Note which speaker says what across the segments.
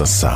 Speaker 1: a sign.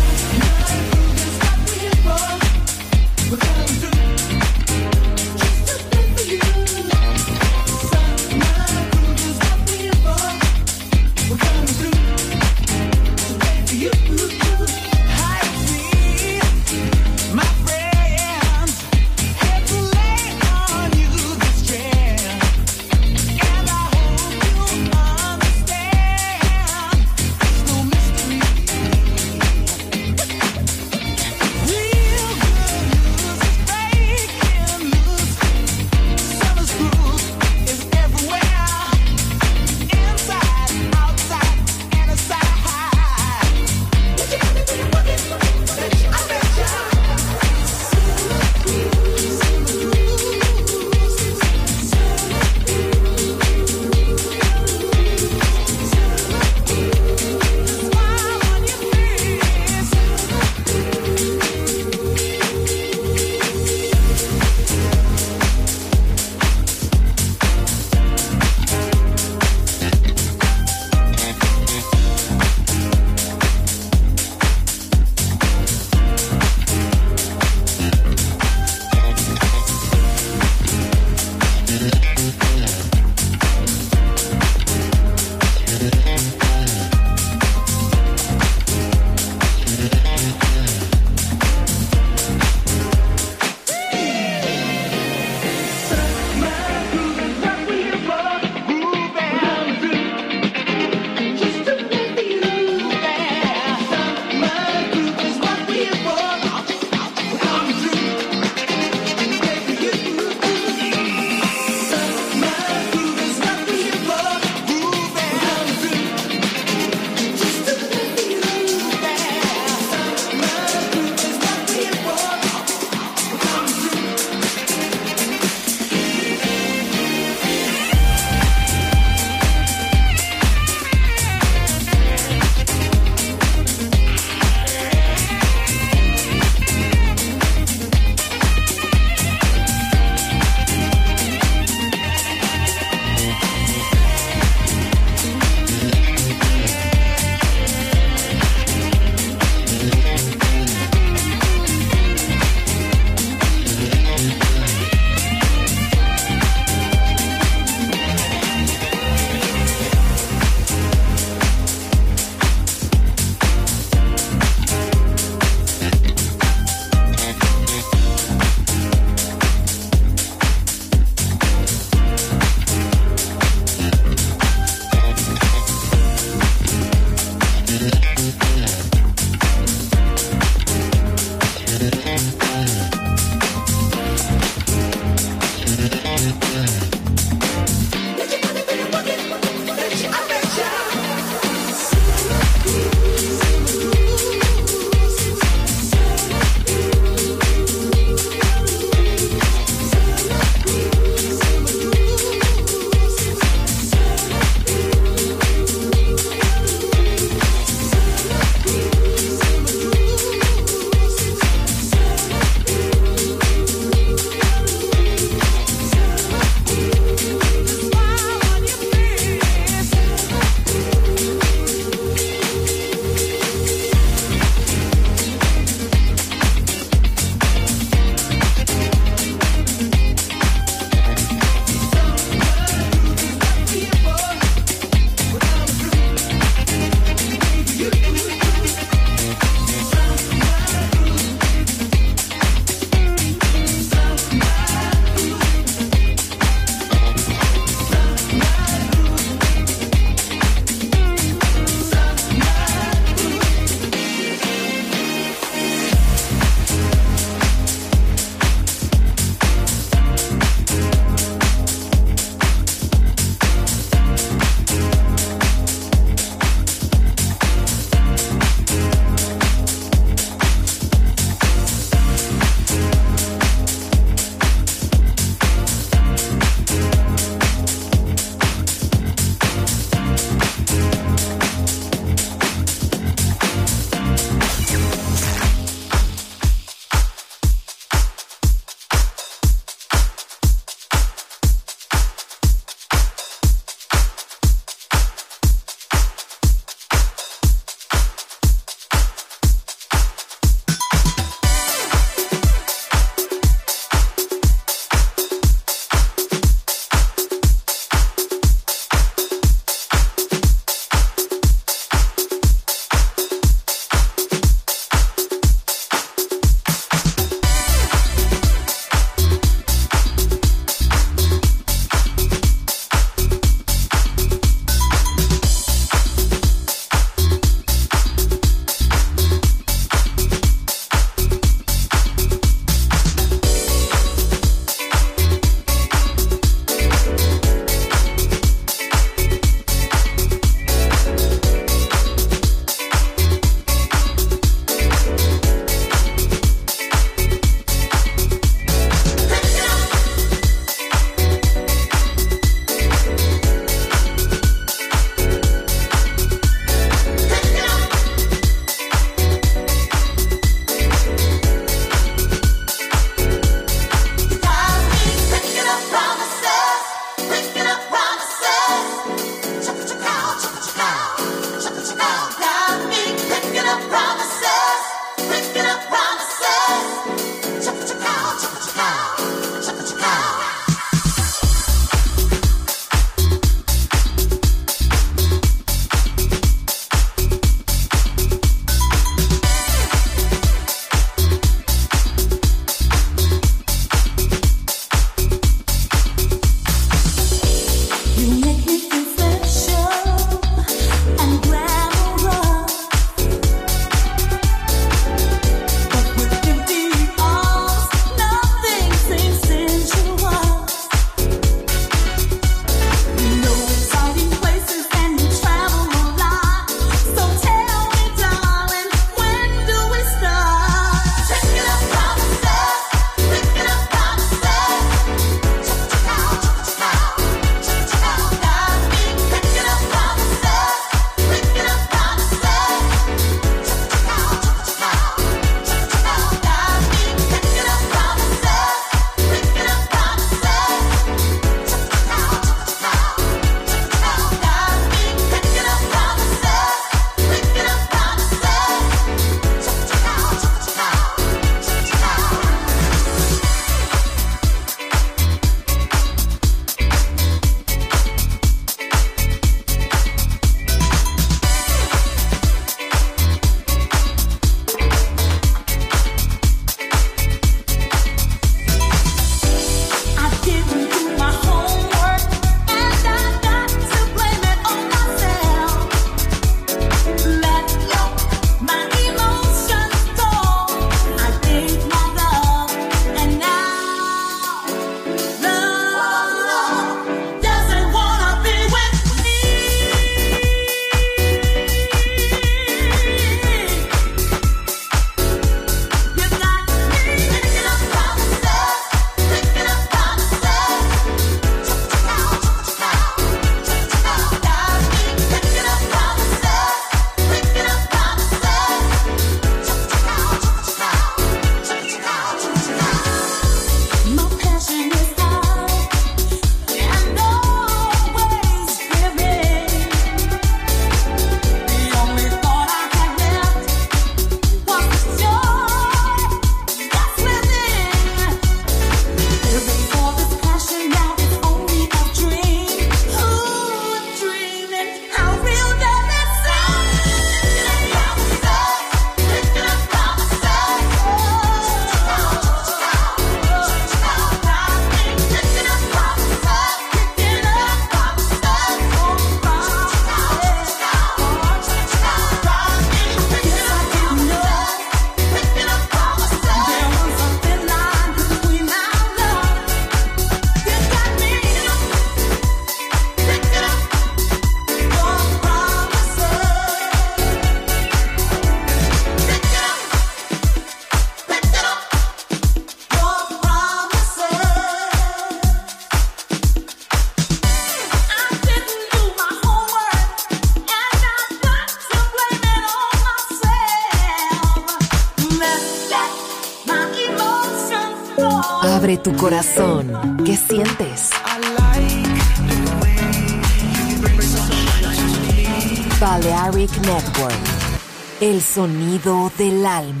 Speaker 2: Del alma.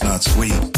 Speaker 3: It's not sweet.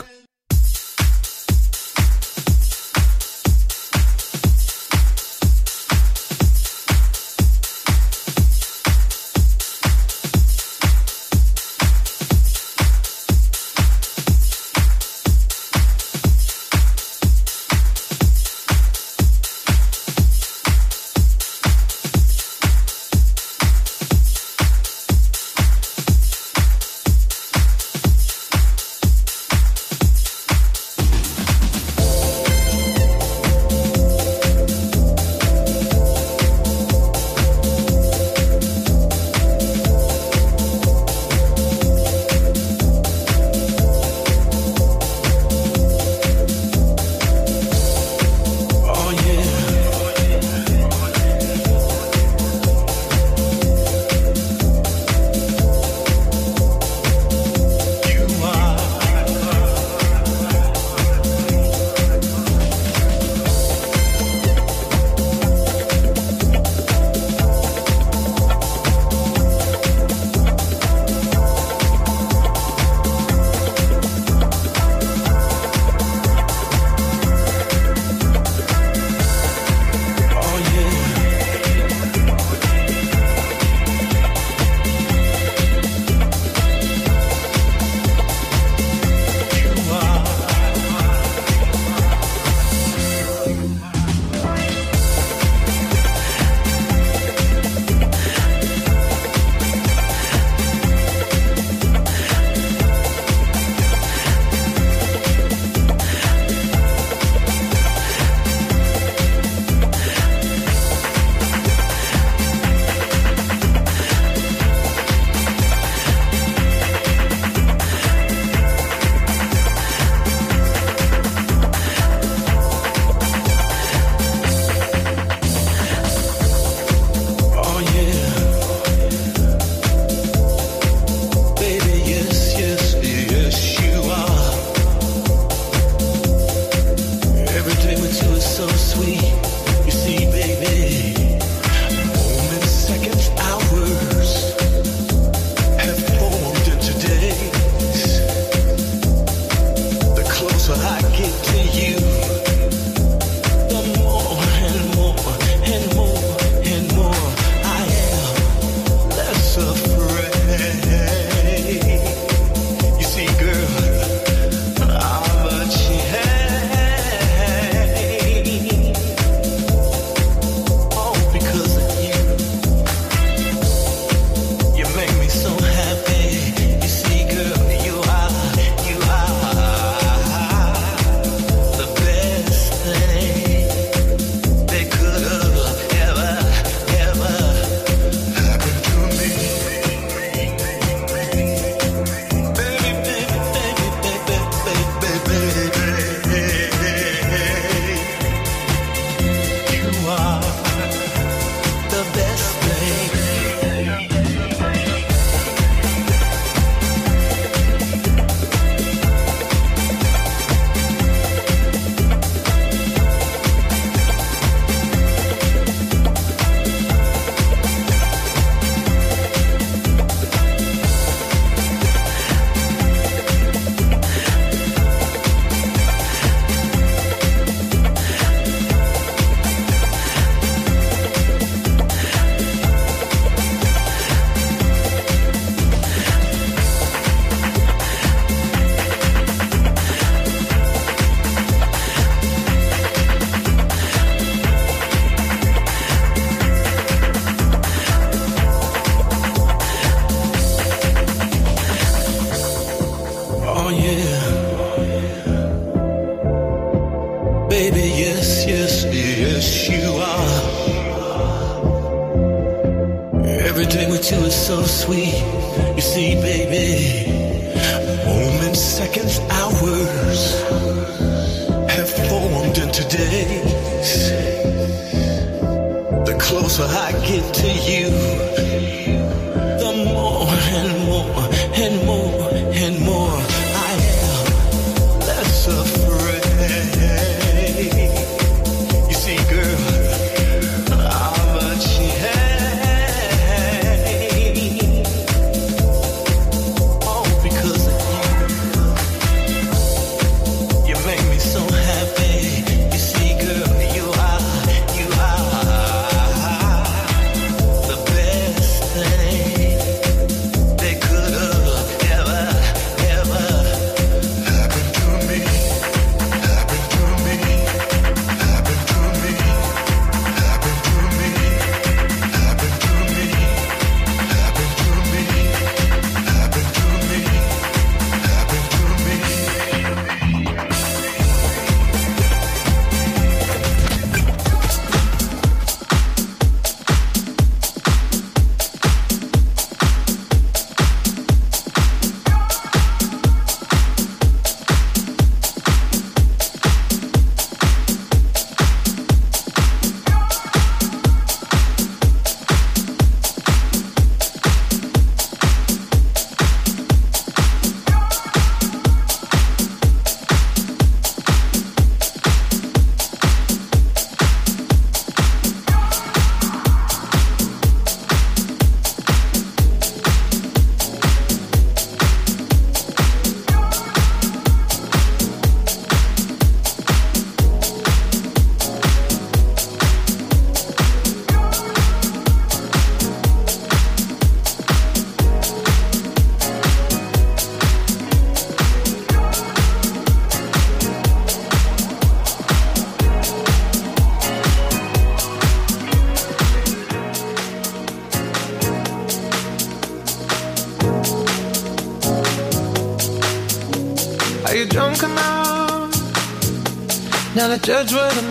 Speaker 4: Judge what I'm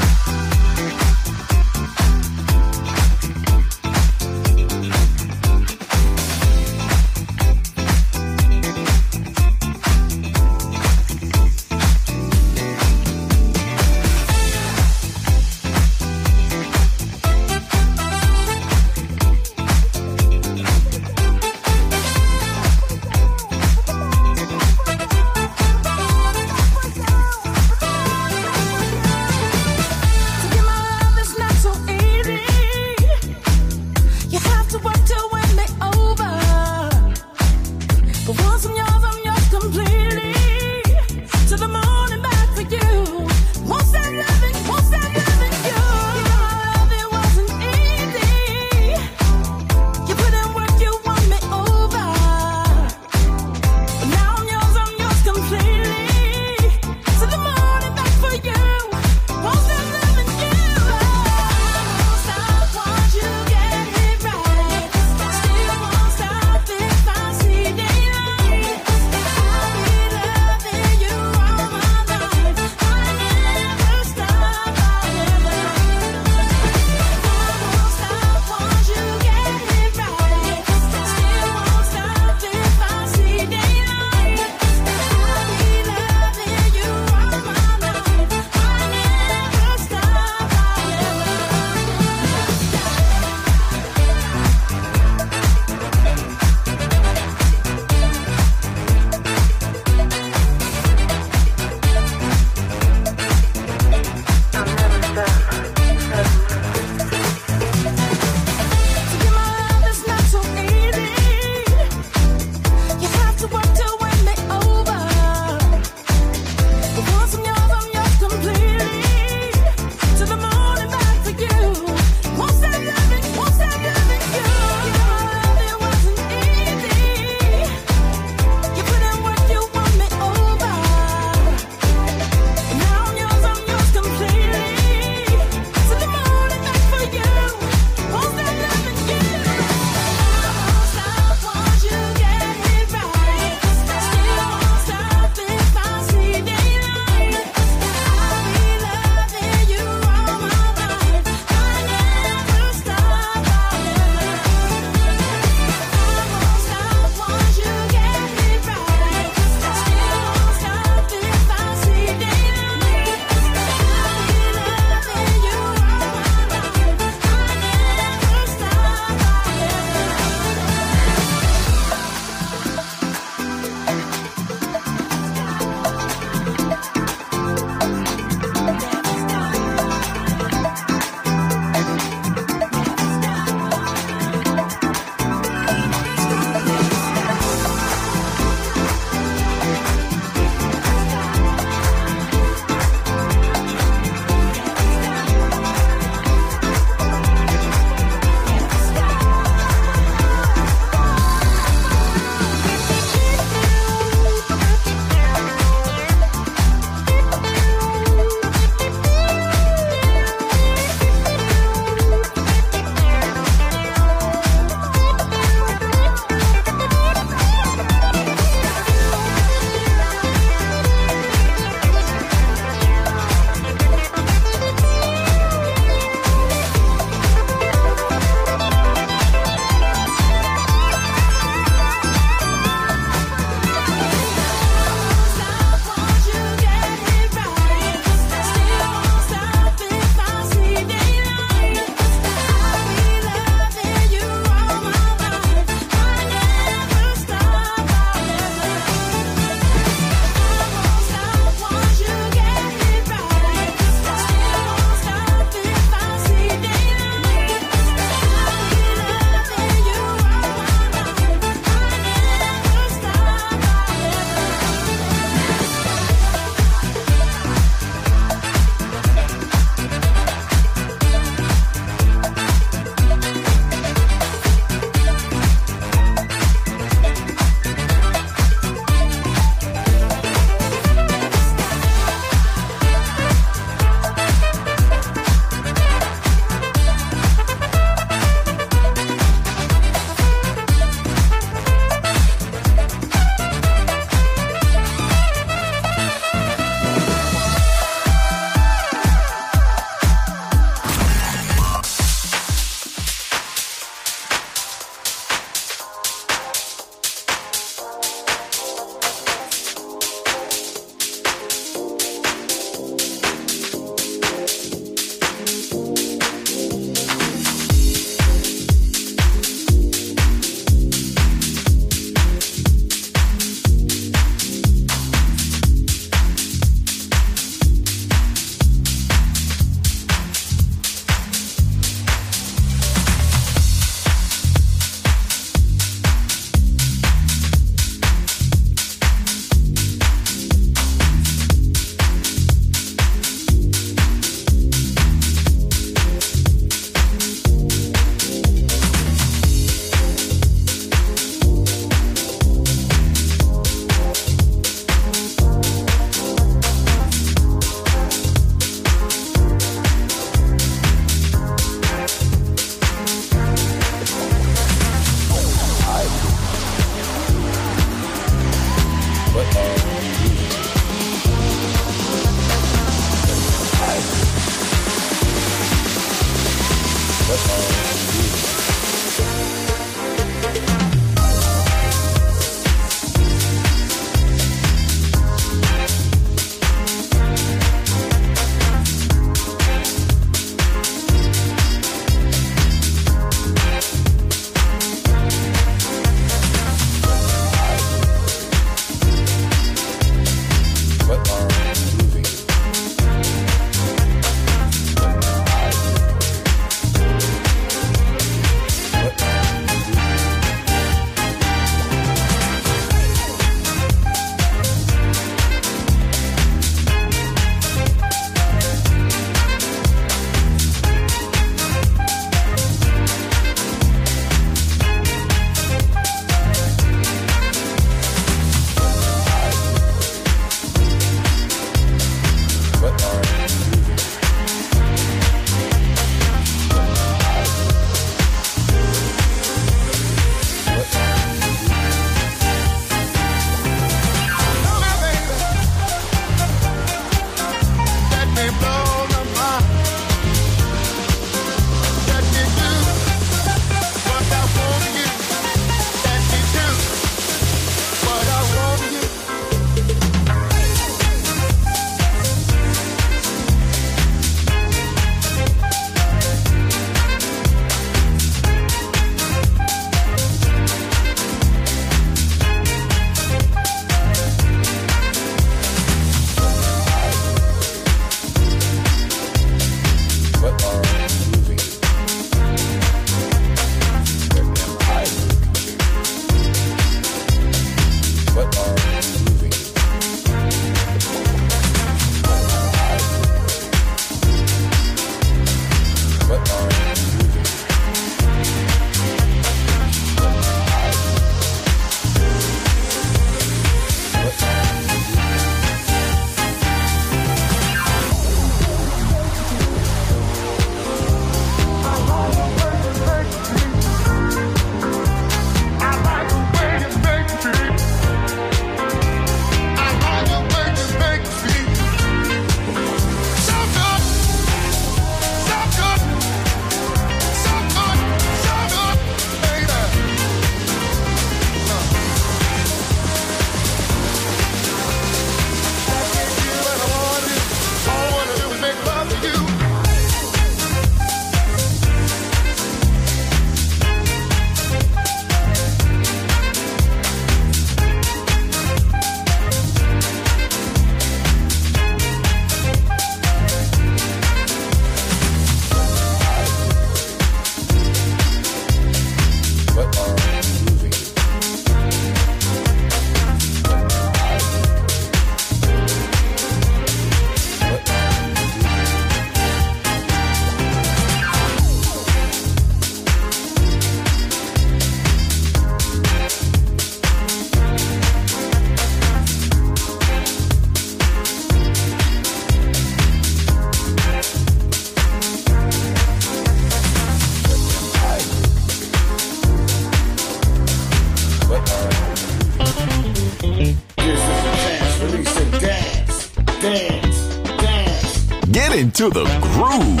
Speaker 1: Into the groove.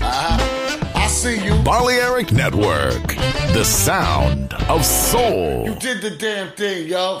Speaker 5: Uh-huh. I see you.
Speaker 1: Balearic Network, the sound of soul.
Speaker 5: You did the damn thing, yo.